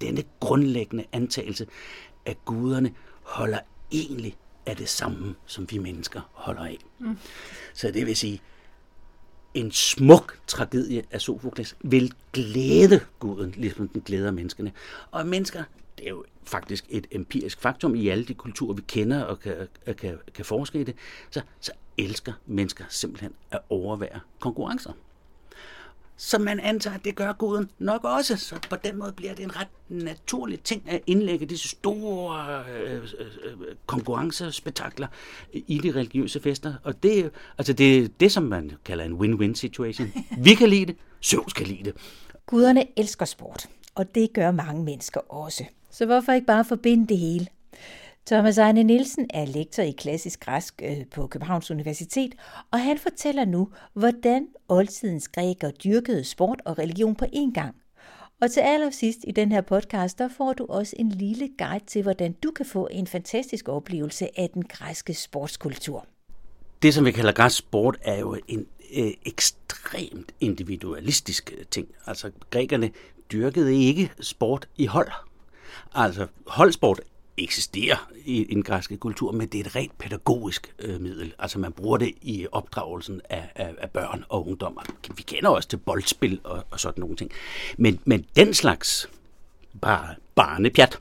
denne grundlæggende antagelse, at guderne holder egentlig af det samme, som vi mennesker holder af. Mm. Så det vil sige, en smuk tragedie af Sofokles vil glæde guden, ligesom den glæder menneskene. Og mennesker, det er jo faktisk et empirisk faktum i alle de kulturer, vi kender og kan, kan, kan forske i det, så, så elsker mennesker simpelthen at overvære konkurrencer. Så man antager, at det gør guden nok også. Så på den måde bliver det en ret naturlig ting at indlægge disse store øh, øh, konkurrencespektakler i de religiøse fester. Og det, altså det er det, som man kalder en win-win situation. Vi kan lide det, Zeus kan lide det. Guderne elsker sport, og det gør mange mennesker også. Så hvorfor ikke bare forbinde det hele? Thomas Arne Nielsen er lektor i klassisk græsk øh, på Københavns Universitet, og han fortæller nu, hvordan oldtidens grækere dyrkede sport og religion på én gang. Og til allersidst i den her podcast, der får du også en lille guide til, hvordan du kan få en fantastisk oplevelse af den græske sportskultur. Det, som vi kalder græsk sport, er jo en øh, ekstremt individualistisk øh, ting. Altså, grækerne dyrkede ikke sport i hold. Altså, holdsport eksisterer i, den græske kultur, men det er et rent pædagogisk øh, middel. Altså man bruger det i opdragelsen af, af, af børn og ungdommer. Vi kender også til boldspil og, og sådan nogle ting. Men, men den slags bare barnepjat,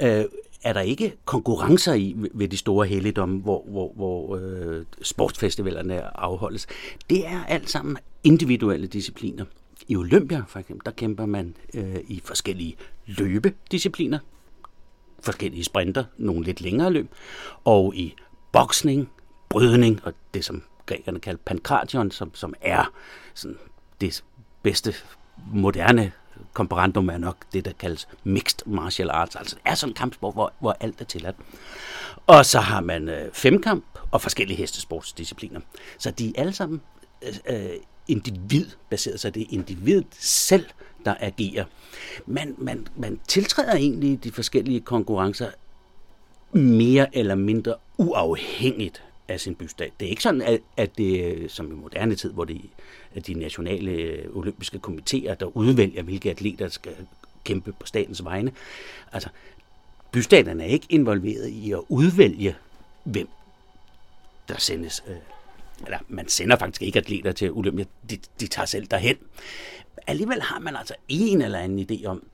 øh, er der ikke konkurrencer i ved de store helligdomme, hvor, hvor, hvor øh, sportsfestivalerne afholdes. Det er alt sammen individuelle discipliner. I Olympia for eksempel, der kæmper man øh, i forskellige løbediscipliner forskellige sprinter, nogle lidt længere løb, og i boksning, brydning og det, som grækerne kalder pankration, som, som er sådan det bedste moderne komparandum er nok det, der kaldes mixed martial arts. Altså det er sådan en kampsport, hvor, hvor alt er tilladt. Og så har man øh, femkamp og forskellige hestesportsdiscipliner. Så de er alle sammen øh, øh individbaseret, så det er individet selv, der agerer. Man, man, man tiltræder egentlig de forskellige konkurrencer mere eller mindre uafhængigt af sin bystat. Det er ikke sådan, at, at det som i moderne tid, hvor det er de nationale øh, olympiske komiteer, der udvælger, hvilke atleter skal kæmpe på statens vegne. Altså, bystaterne er ikke involveret i at udvælge, hvem der sendes. Øh, eller man sender faktisk ikke atleter til Olympia, de, de tager selv derhen alligevel har man altså en eller anden idé om,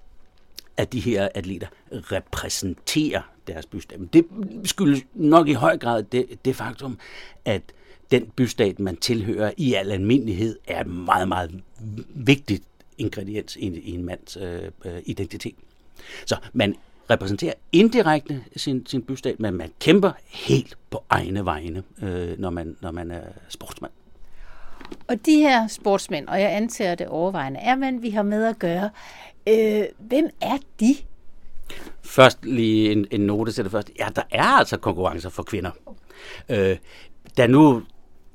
at de her atleter repræsenterer deres bystat. Men det skyldes nok i høj grad det, det faktum, at den bystat, man tilhører i al almindelighed, er et meget, meget vigtigt ingrediens i, i en mands øh, øh identitet. Så man repræsenterer indirekte sin, sin bystat, men man kæmper helt på egne vegne, øh, når, man, når man er sportsmand. Og de her sportsmænd, og jeg antager det overvejende, er mænd, vi har med at gøre. Øh, hvem er de? Først lige en, en note til det første. Ja, der er altså konkurrencer for kvinder. Øh, da nu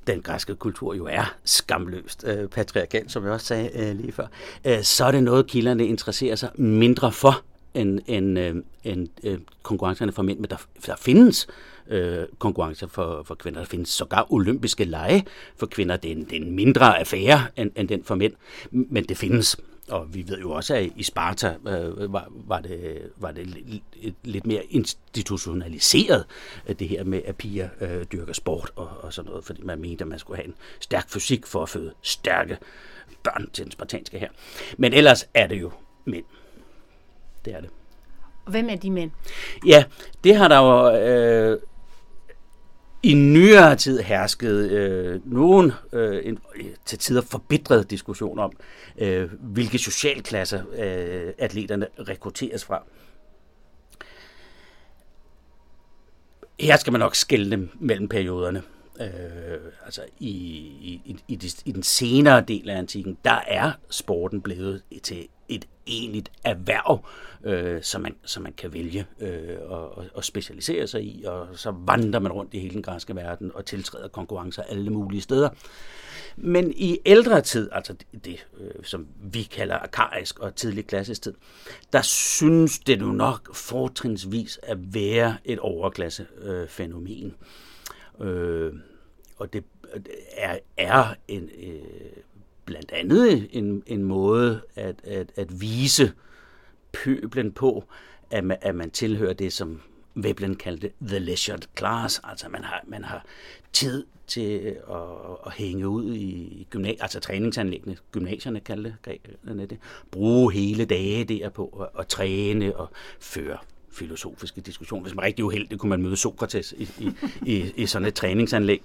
den græske kultur jo er skamløst øh, patriarkal, som jeg også sagde øh, lige før, øh, så er det noget, kilderne interesserer sig mindre for end, end, øh, end øh, konkurrencerne for mænd. Men der, der findes øh, konkurrencer for, for kvinder. Der findes sågar olympiske lege for kvinder. Det er en, det er en mindre affære end, end den for mænd, men det findes. Og vi ved jo også, at i Sparta øh, var, var det, var det lidt, mere institutionaliseret, det her med, at piger øh, dyrker sport og, og sådan noget, fordi man mente, at man skulle have en stærk fysik for at føde stærke børn til den spartanske her. Men ellers er det jo mænd. Det er det. Hvem er de mænd? Ja, det har der jo øh, i nyere tid hersket øh, nogen øh, en, til tider forbitret diskussion om, øh, hvilke socialklasser øh, atleterne rekrutteres fra. Her skal man nok skille dem mellem perioderne. Øh, altså i, i, i, i, i den senere del af antikken, der er sporten blevet til et egentligt erhverv, øh, som, man, som man kan vælge øh, og, og specialisere sig i, og så vandrer man rundt i hele den græske verden og tiltræder konkurrencer alle mulige steder. Men i ældre tid, altså det, det øh, som vi kalder arkaisk og tidlig klassisk tid, der synes det nu nok fortrinsvis at være et overklassefænomen. øh. Øh, og det er, er en, øh, blandt andet en, en måde at, at, at vise pøblen på, at man, at man tilhører det, som Veblen kaldte the leisured class, altså man har, man har tid til at, at hænge ud i gymna- altså træningsanlæggene, gymnasierne kaldte grækerne det, bruge hele dage der på at, at træne og føre filosofiske diskussioner. Hvis man er rigtig uheldig, kunne man møde Sokrates i, i, i, i sådan et træningsanlæg.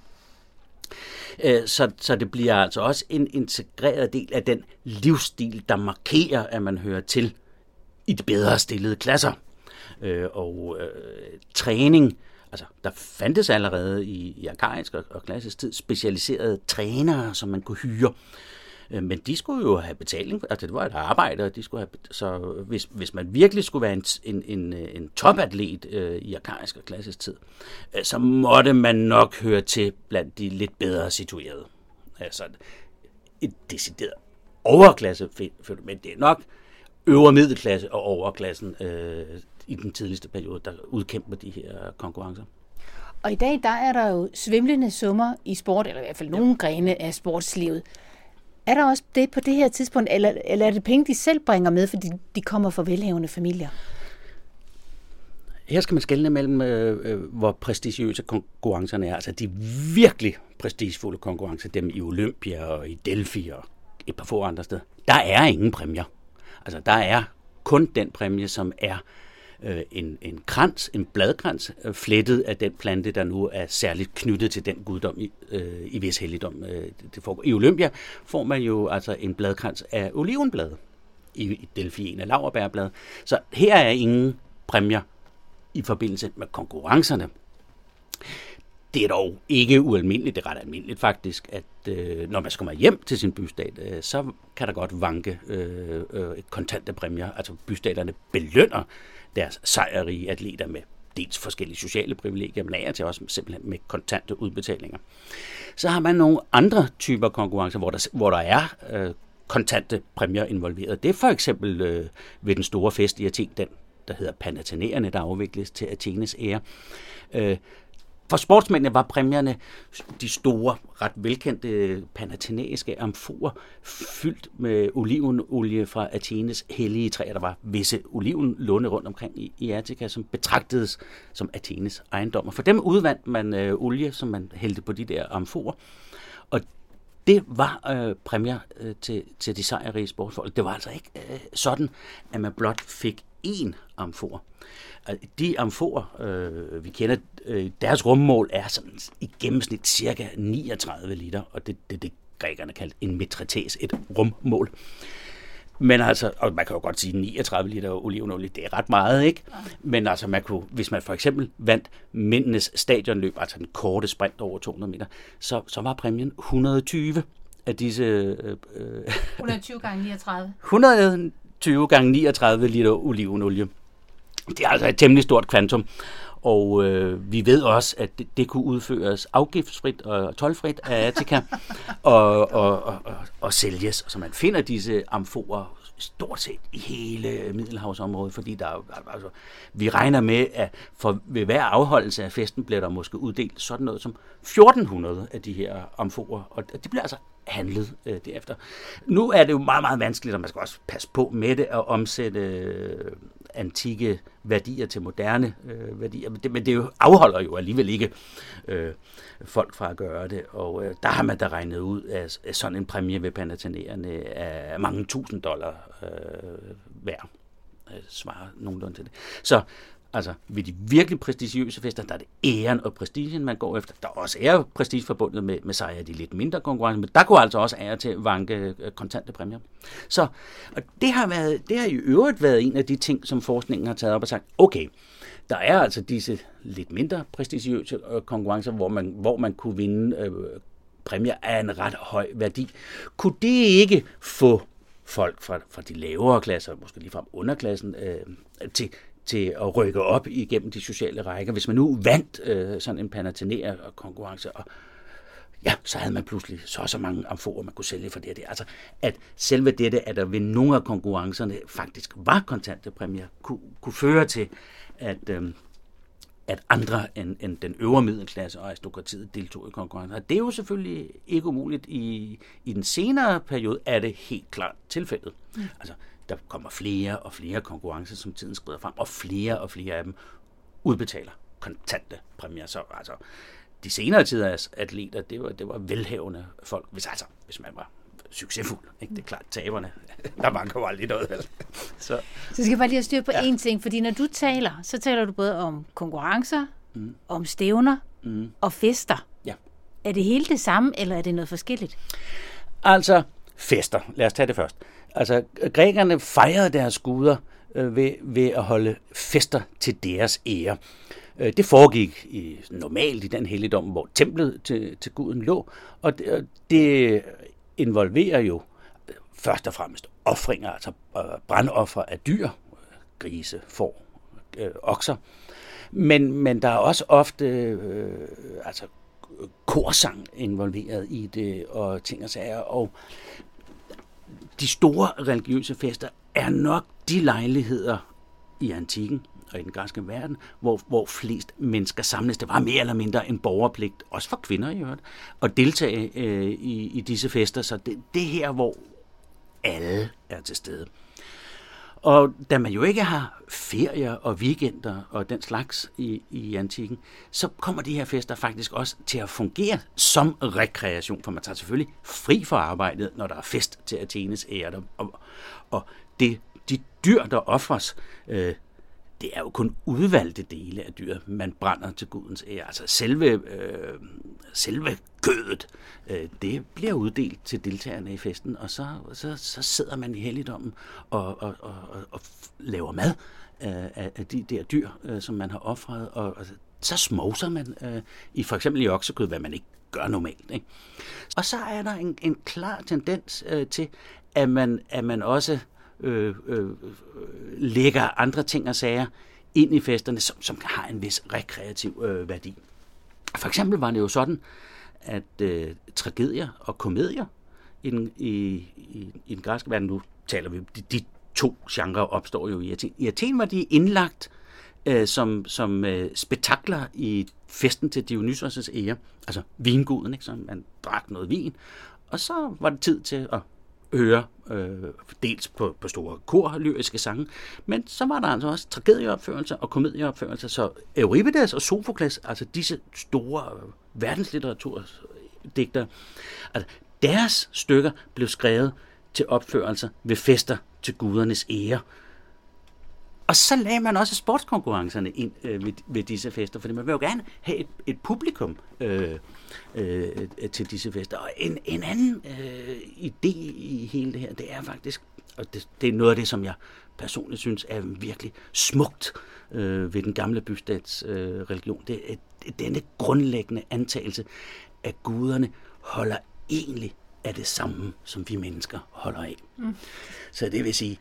Øh, så, så det bliver altså også en integreret del af den livsstil, der markerer, at man hører til i de bedre stillede klasser. Øh, og øh, træning, altså der fandtes allerede i, i arkaisk og, og klassisk tid specialiserede trænere, som man kunne hyre. Øh, men de skulle jo have betaling, altså det var et arbejde, og de skulle have, så hvis, hvis man virkelig skulle være en, en, en, en topatlet øh, i arkaisk og klassisk tid, øh, så måtte man nok høre til blandt de lidt bedre situerede. Altså et decideret overklasse, men det er nok øvre middelklasse og overklassen øh, i den tidligste periode, der udkæmper de her konkurrencer. Og i dag, der er der jo svimlende summer i sport, eller i hvert fald nogle ja. grene af sportslivet. Er der også det på det her tidspunkt, eller, eller er det penge, de selv bringer med, fordi de kommer fra velhavende familier? Her skal man skelne mellem, øh, øh, hvor prestigiøse konkurrencerne er. Altså de virkelig prestigefulde konkurrencer, dem i Olympia og i Delphi og et par få andre steder. Der er ingen præmier. Altså der er kun den præmie, som er øh, Øh, en, en krans, en bladkrans, øh, flettet af den plante, der nu er særligt knyttet til den guddom i, øh, i vis helligdom. Øh, det foregår. I Olympia får man jo altså en bladkrans af olivenblad. I, i Delphi en af laverbærblad. Så her er ingen præmier i forbindelse med konkurrencerne. Det er dog ikke ualmindeligt, det er ret almindeligt faktisk, at øh, når man skal hjem til sin bystat, øh, så kan der godt vanke øh, øh, kontante præmier. Altså bystaterne belønner deres sejrige atleter med dels forskellige sociale privilegier, men af til også simpelthen med kontante udbetalinger. Så har man nogle andre typer konkurrencer, hvor der, hvor der er øh, kontante præmier involveret. Det er for eksempel øh, ved den store fest i Athen, den der hedder Panathenaerne, der afvikles til Athenes ære. Øh, for sportsmændene var præmierne de store, ret velkendte panathenæiske amforer, fyldt med olivenolie fra Athenes hellige træer. Der var visse olivenlunde rundt omkring i, i Attika, som betragtedes som Athenes ejendom. Og for dem udvandt man øh, olie, som man hældte på de der amforer. Og det var øh, præmier øh, til, til de sejrige sportsfolk. Det var altså ikke øh, sådan, at man blot fik én amfor. Altså, de amforer, øh, vi kender, øh, deres rummål er sådan i gennemsnit cirka 39 liter, og det er det, det, grækerne kaldte en metrites, et rummål. Men altså, og man kan jo godt sige 39 liter olivenolie, det er ret meget, ikke? Men altså, man kunne, hvis man for eksempel vandt mændenes stadionløb, altså den korte sprint over 200 meter, så, så var præmien 120 af disse... Øh, 120 gange 39. 120 gange 39 liter olivenolie. Det er altså et temmelig stort kvantum. Og øh, vi ved også, at det, det kunne udføres afgiftsfrit og tolvfrit af Attica og, og, og, og, og sælges. Så man finder disse amforer stort set i hele Middelhavsområdet, fordi der, altså, vi regner med, at for, ved hver afholdelse af festen bliver der måske uddelt sådan noget som 1400 af de her amforer, og de bliver altså handlet øh, derefter. Nu er det jo meget, meget vanskeligt, og man skal også passe på med det at omsætte øh, antikke værdier til moderne øh, værdier, men det, men det jo afholder jo alligevel ikke øh, folk fra at gøre det, og øh, der har man da regnet ud, at, at sådan en præmie ved Panathenaerne er mange tusind dollar øh, værd. Øh, svarer nogenlunde til det. Så Altså, ved de virkelig prestigiøse fester, der er det æren og prestigen, man går efter. Der er også ære prestige forbundet med, med sejre de lidt mindre konkurrencer, men der kunne altså også ære til vanke øh, kontante præmier. Så og det, har været, det har i øvrigt været en af de ting, som forskningen har taget op og sagt, okay, der er altså disse lidt mindre prestigiøse øh, konkurrencer, hvor man, hvor man kunne vinde øh, præmier af en ret høj værdi. Kunne det ikke få folk fra, fra de lavere klasser, måske lige fra underklassen, øh, til, til at rykke op igennem de sociale rækker. Hvis man nu vandt øh, sådan en Panathinaea-konkurrence, og ja, så havde man pludselig så så mange amforer, man kunne sælge for det. det. Altså, at selve dette, at der ved nogle af konkurrencerne faktisk var kontante præmier, kunne, kunne føre til, at, øh, at andre end, end den øvre middelklasse og aristokratiet deltog i konkurrencen. Og det er jo selvfølgelig ikke umuligt. I, I den senere periode er det helt klart tilfældet. Mm. Altså, der kommer flere og flere konkurrencer, som tiden skrider frem, og flere og flere af dem udbetaler kontante præmier. Så altså, de senere tiders atleter, det var, det var velhavende folk, hvis, altså, hvis man var succesfuld. Ikke? Det er klart, taberne, der manker jo aldrig noget. Så. så skal jeg bare lige have styr på ja. én ting, fordi når du taler, så taler du både om konkurrencer, mm. om stævner mm. og fester. Ja. Er det hele det samme, eller er det noget forskelligt? Altså, fester. Lad os tage det først. Altså, grækerne fejrede deres guder øh, ved, ved at holde fester til deres ære. Øh, det foregik i, normalt i den helligdom, hvor templet til, til guden lå, og det, det involverer jo først og fremmest offringer, altså øh, brandoffer af dyr, grise, får, øh, okser. Men, men der er også ofte øh, altså korsang involveret i det, og ting og sager. Og de store religiøse fester er nok de lejligheder i antikken og i den græske verden, hvor, hvor flest mennesker samles. Det var mere eller mindre en borgerpligt, også for kvinder i øvrigt, at deltage øh, i, i disse fester. Så det, det her, hvor alle er til stede. Og da man jo ikke har ferier og weekender og den slags i, i antikken, så kommer de her fester faktisk også til at fungere som rekreation, for man tager selvfølgelig fri fra arbejdet, når der er fest til Athenes ære. Og, og det, de dyr, der offres, øh, det er jo kun udvalgte dele af dyret, man brænder til gudens ære. Altså selve, øh, selve kødet, øh, det bliver uddelt til deltagerne i festen, og så, så, så sidder man i helligdommen og, og, og, og laver mad øh, af, af de der dyr, øh, som man har offret, og, og så smoser man øh, i for eksempel i oksekød, hvad man ikke gør normalt. Ikke? Og så er der en, en klar tendens øh, til, at man, at man også øh, øh, lægger andre ting og sager ind i festerne, som, som har en vis rekreativ øh, værdi. For eksempel var det jo sådan, at øh, tragedier og komedier i den, i, i, i den græske verden, nu taler vi, de, de to genrer opstår jo i Athen. I Athen var de indlagt øh, som, som øh, spektakler i festen til Dionysos' ære, altså vinguden, ikke? så man drak noget vin, og så var det tid til at høre øh, dels på, på store kor, lyriske sange, men så var der altså også tragedieopførelser og komedieopførelser, så Euripides og Sofokles, altså disse store øh, verdenslitteraturdigtere, altså deres stykker blev skrevet til opførelser ved fester til gudernes ære. Og så lagde man også sportskonkurrencerne ind øh, ved, ved disse fester, fordi man vil jo gerne have et, et publikum øh, øh, til disse fester. Og en, en anden øh, idé i hele det her, det er faktisk, og det, det er noget af det, som jeg personligt synes er virkelig smukt øh, ved den gamle bystats øh, religion, det er denne grundlæggende antagelse, at guderne holder egentlig af det samme, som vi mennesker holder af. Mm. Så det vil sige,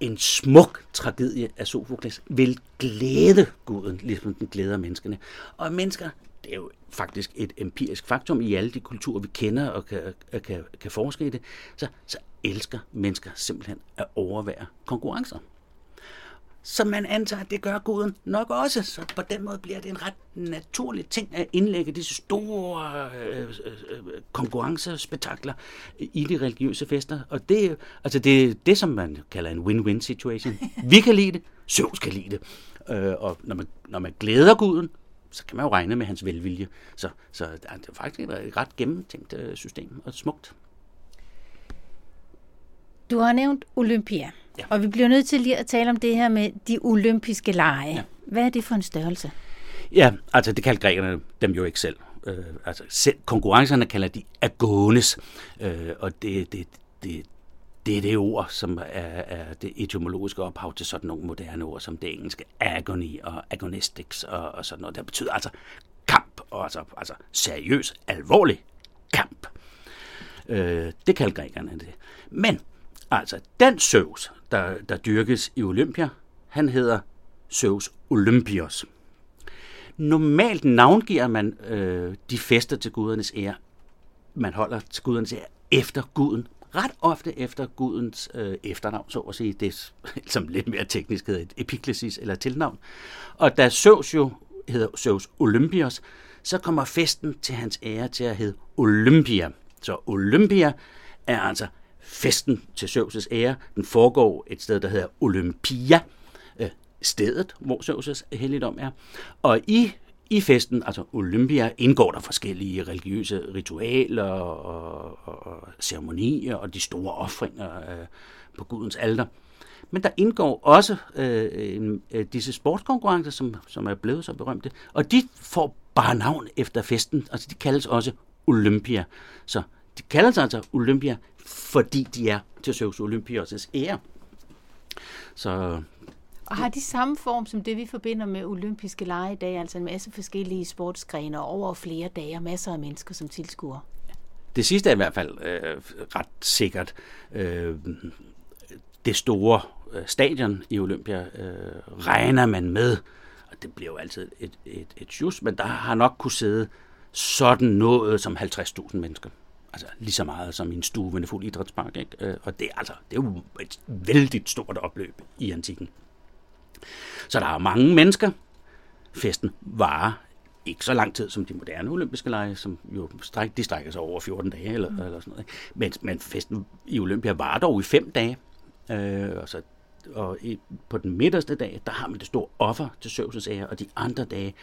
en smuk tragedie af Sofokles vil glæde guden, ligesom den glæder menneskene. Og mennesker, det er jo faktisk et empirisk faktum i alle de kulturer, vi kender og kan, kan, kan forske i det, så, så elsker mennesker simpelthen at overvære konkurrencer. Så man antager, at det gør guden nok også. Så på den måde bliver det en ret naturlig ting at indlægge disse store øh, øh, øh konkurrencespektakler i de religiøse fester. Og det, altså det er det, som man kalder en win-win situation. Vi kan lide det, Zeus kan lide det. Øh, og når man, når man glæder guden, så kan man jo regne med hans velvilje. Så, så det er faktisk et ret gennemtænkt øh, system og smukt. Du har nævnt Olympia. Ja. Og vi bliver nødt til lige at tale om det her med de olympiske lege. Ja. Hvad er det for en størrelse? Ja, altså det kalder grækerne dem jo ikke selv. Øh, altså selv konkurrencerne kalder de agones, øh, og det, det, det, det er det ord, som er, er det etymologiske ophav til sådan nogle moderne ord, som det engelske agony og agonistics og, og sådan noget. Det betyder altså kamp, og altså, altså seriøs, alvorlig kamp. Øh, det kalder grækerne det. Men altså, den Zeus, der, der dyrkes i Olympia, han hedder Zeus Olympios. Normalt navngiver man øh, de fester til gudernes ære. Man holder til gudernes ære efter guden. Ret ofte efter gudens øh, efternavn, så at sige. Det som lidt mere teknisk hedder et epiklesis eller tilnavn. Og da Zeus jo hedder Zeus Olympios, så kommer festen til hans ære til at hedde Olympia. Så Olympia er altså festen til Zeus' ære, den foregår et sted, der hedder Olympia, øh, stedet, hvor Zeus' helligdom er. Og i i festen, altså Olympia, indgår der forskellige religiøse ritualer og, og, og ceremonier og de store offringer øh, på Gudens alter. Men der indgår også øh, en, øh, disse sportskonkurrencer, som, som er blevet så berømte, og de får bare navn efter festen. Altså de kaldes også Olympia. Så de kaldes altså Olympia, fordi de er til Zeus Olympios' ære. Så og har de samme form som det, vi forbinder med olympiske lege i dag, altså en masse forskellige sportsgrene over flere dage og masser af mennesker som tilskuere? Det sidste er i hvert fald øh, ret sikkert. Øh, det store øh, stadion i Olympia øh, regner man med, og det bliver jo altid et, et, et just, men der har nok kunne sidde sådan noget som 50.000 mennesker. Altså lige så meget som i en stue ved en fuld idrætspark. Ikke? Øh, og det, altså, det er jo et vældig stort opløb i antikken. Så der er mange mennesker. Festen varer ikke så lang tid som de moderne olympiske lege, som jo stræk, de strækker sig over 14 dage eller, mm. eller sådan noget. Men, men festen i Olympia var dog i fem dage. Øh, og så og i, på den midterste dag, der har man det store offer til Zeus' ære, og de andre dage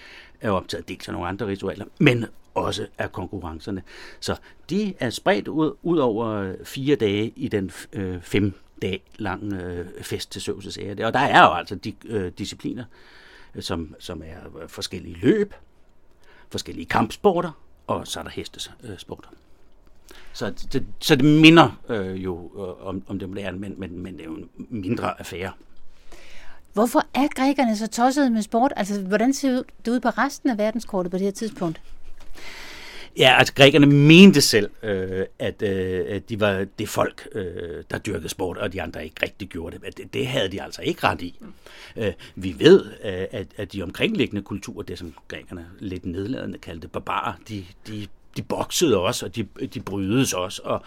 er optaget dels af nogle andre ritualer, men også af konkurrencerne. Så de er spredt ud, ud over fire dage i den øh, fem dag lang øh, fest til Zeus' ære. Og der er jo altså de øh, discipliner, øh, som, som er øh, forskellige løb, forskellige kampsporter, og så er der hestesporter. Så det, så det minder øh, jo øh, om, om det moderne, men, men, men det er jo en mindre affære. Hvorfor er grækerne så tossede med sport? Altså, hvordan ser det ud på resten af verdenskortet på det her tidspunkt? Ja, altså grækerne mente selv, øh, at, øh, at de var det folk, øh, der dyrkede sport, og de andre ikke rigtig gjorde det. det. Det havde de altså ikke ret i. Mm. Øh, vi ved, øh, at, at de omkringliggende kulturer, det som grækerne lidt nedladende kaldte barbarer, de, de de boksede også, og de, de brydes også, og,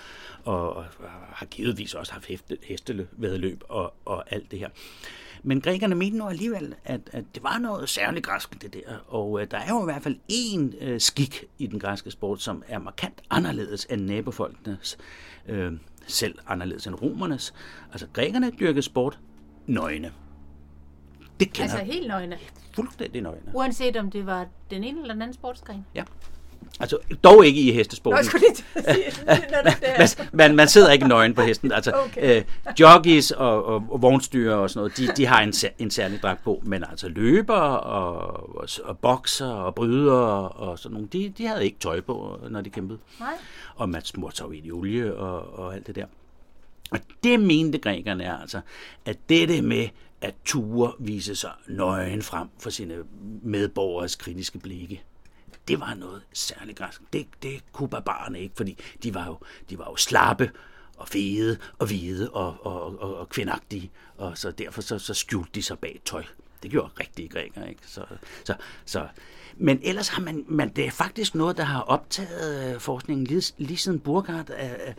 og, og har givetvis også haft hestevedløb og, og alt det her. Men grækerne mente nu alligevel, at, at det var noget særligt græsk, det der. Og uh, der er jo i hvert fald én uh, skik i den græske sport, som er markant anderledes end nabofolkenes, uh, selv anderledes end romernes. Altså grækerne dyrkede sport nøgne. Det kender altså helt nøgne? Fuldstændig nøgne. Uanset om det var den ene eller den anden sportsgren? Ja. Altså, dog ikke i hestesporten. Nå, man, man, man sidder ikke nøgen på hesten. Altså, okay. øh, jockeys og, og, og vognstyre og sådan noget, de, de har en, en særlig dragt på, men altså løber og, og, og bokser og bryder og, sådan nogle, de, de havde ikke tøj på, når de kæmpede. Nej. Og man smurte sig i olie og, og alt det der. Og det mente grækerne er altså, at det med at ture vise sig nøgen frem for sine medborgers kritiske blikke, det var noget særligt græsk. Det, det kunne barbarerne ikke, fordi de var jo, de var jo slappe og fede og hvide og, og, og, og kvindagtige, og så derfor så, så skjulte de sig bag tøj. Det gjorde rigtige grækere, ikke? Så, så, så, men ellers har man, man, det er faktisk noget, der har optaget øh, forskningen lige, lige siden Burkhardt, øh,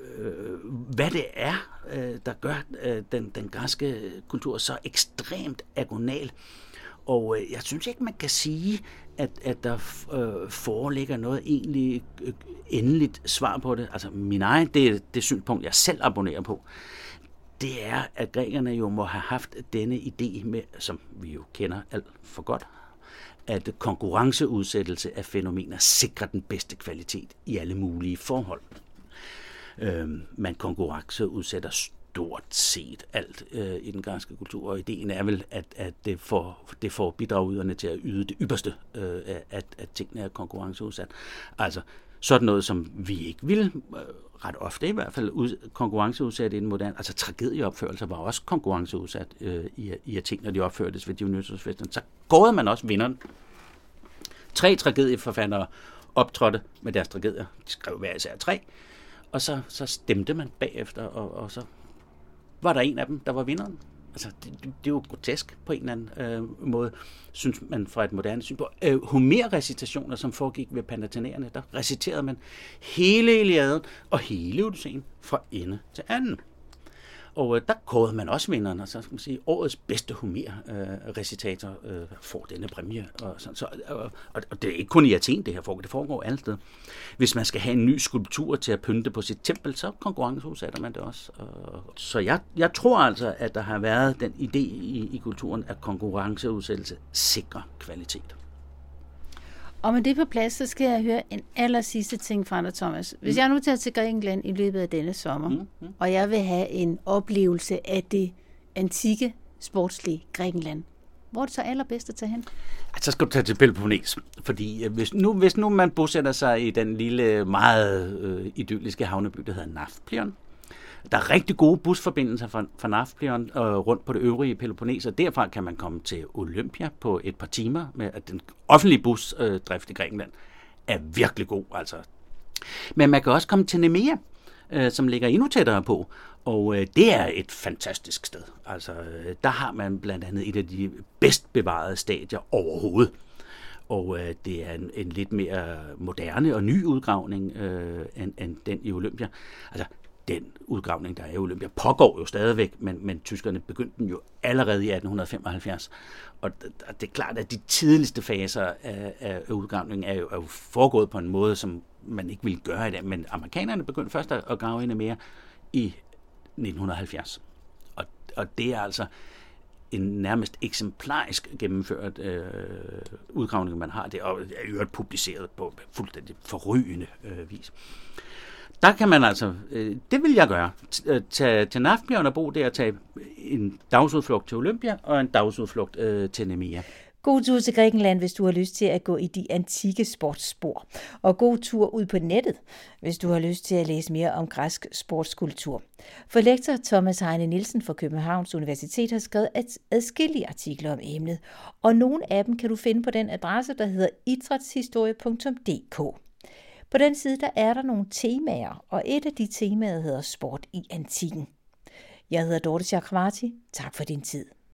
øh, hvad det er, øh, der gør øh, den, den græske kultur så ekstremt agonal. Og øh, jeg synes ikke, man kan sige, at, at der øh, foreligger noget egentlig øh, endeligt svar på det. Altså min egen, det, det synspunkt, jeg selv abonnerer på, det er, at grækerne jo må have haft denne idé med, som vi jo kender alt for godt, at konkurrenceudsættelse af fænomener sikrer den bedste kvalitet i alle mulige forhold. Øh, man konkurrenceudsætter stort set alt øh, i den græske kultur, og ideen er vel, at, at det, får, det får bidragyderne til at yde det ypperste, øh, at, at tingene er konkurrenceudsat. Altså sådan noget, som vi ikke vil, øh, ret ofte i hvert fald, ud, konkurrenceudsat i den moderne, altså tragedieopførelser var også konkurrenceudsat øh, i, i Athen, når de opførtes ved Dionysusfesten. Så gåede man også vinderen. Tre tragedieforfattere optrådte med deres tragedier. De skrev hver især tre. Og så, så stemte man bagefter, og, og så var der en af dem, der var vinderen. Altså, det, det, det er jo grotesk på en eller anden øh, måde, synes man fra et moderne syn på. Øh, Homer-recitationer, som foregik ved Panathenaerne, der reciterede man hele Iliaden og hele Odysseen fra ende til anden. Og øh, der kårede man også vinderne, så skal man sige, årets bedste humør-recitator øh, får denne præmie. Og, så, så, og, og det er ikke kun i Athen, det her foregår, det foregår alle steder. Hvis man skal have en ny skulptur til at pynte på sit tempel, så konkurrenceudsætter man det også. Og, så jeg, jeg tror altså, at der har været den idé i, i kulturen, at konkurrenceudsættelse sikrer kvalitet. Og med det på plads, så skal jeg høre en aller sidste ting fra dig, Thomas. Hvis mm. jeg nu tager til Grækenland i løbet af denne sommer, mm. Mm. og jeg vil have en oplevelse af det antikke sportslige Grækenland, hvor er det så allerbedst at tage hen? Så skal du tage til Peloponnes, fordi øh, hvis nu, hvis nu man bosætter sig i den lille, meget øh, idylliske havneby, der hedder Nafplion, der er rigtig gode busforbindelser fra, fra Nafplion øh, rundt på det øvrige Peloponnes, og derfra kan man komme til Olympia på et par timer, med at den offentlige busdrift i Grækenland er virkelig god. Altså. Men man kan også komme til Nemea, øh, som ligger endnu tættere på, og øh, det er et fantastisk sted. Altså, øh, der har man blandt andet et af de bedst bevarede stadier overhovedet. Og øh, det er en, en lidt mere moderne og ny udgravning øh, end, end den i Olympia. Altså, den udgravning, der er i Olympia, pågår jo stadigvæk, men, men tyskerne begyndte den jo allerede i 1875. Og det er klart, at de tidligste faser af, af udgravningen er jo, er jo foregået på en måde, som man ikke ville gøre i dag. Men amerikanerne begyndte først at grave ind mere i 1970. Og, og det er altså en nærmest eksemplarisk gennemført øh, udgravning, man har. Det er jo publiceret på fuldstændig forrygende øh, vis der kan man altså, øh, det vil jeg gøre, øh, tage til Nafbjørn og bo der og tage en dagsudflugt til Olympia og en dagsudflugt øh, til Nemea. God tur til Grækenland, hvis du har lyst til at gå i de antikke sportsspor. Og god tur ud på nettet, hvis du har lyst til at læse mere om græsk sportskultur. For lektor Thomas Heine Nielsen fra Københavns Universitet har skrevet adskillige artikler om emnet, og nogle af dem kan du finde på den adresse, der hedder idrætshistorie.dk. På den side der er der nogle temaer, og et af de temaer hedder sport i antikken. Jeg hedder Dorte Chakravarti. Tak for din tid.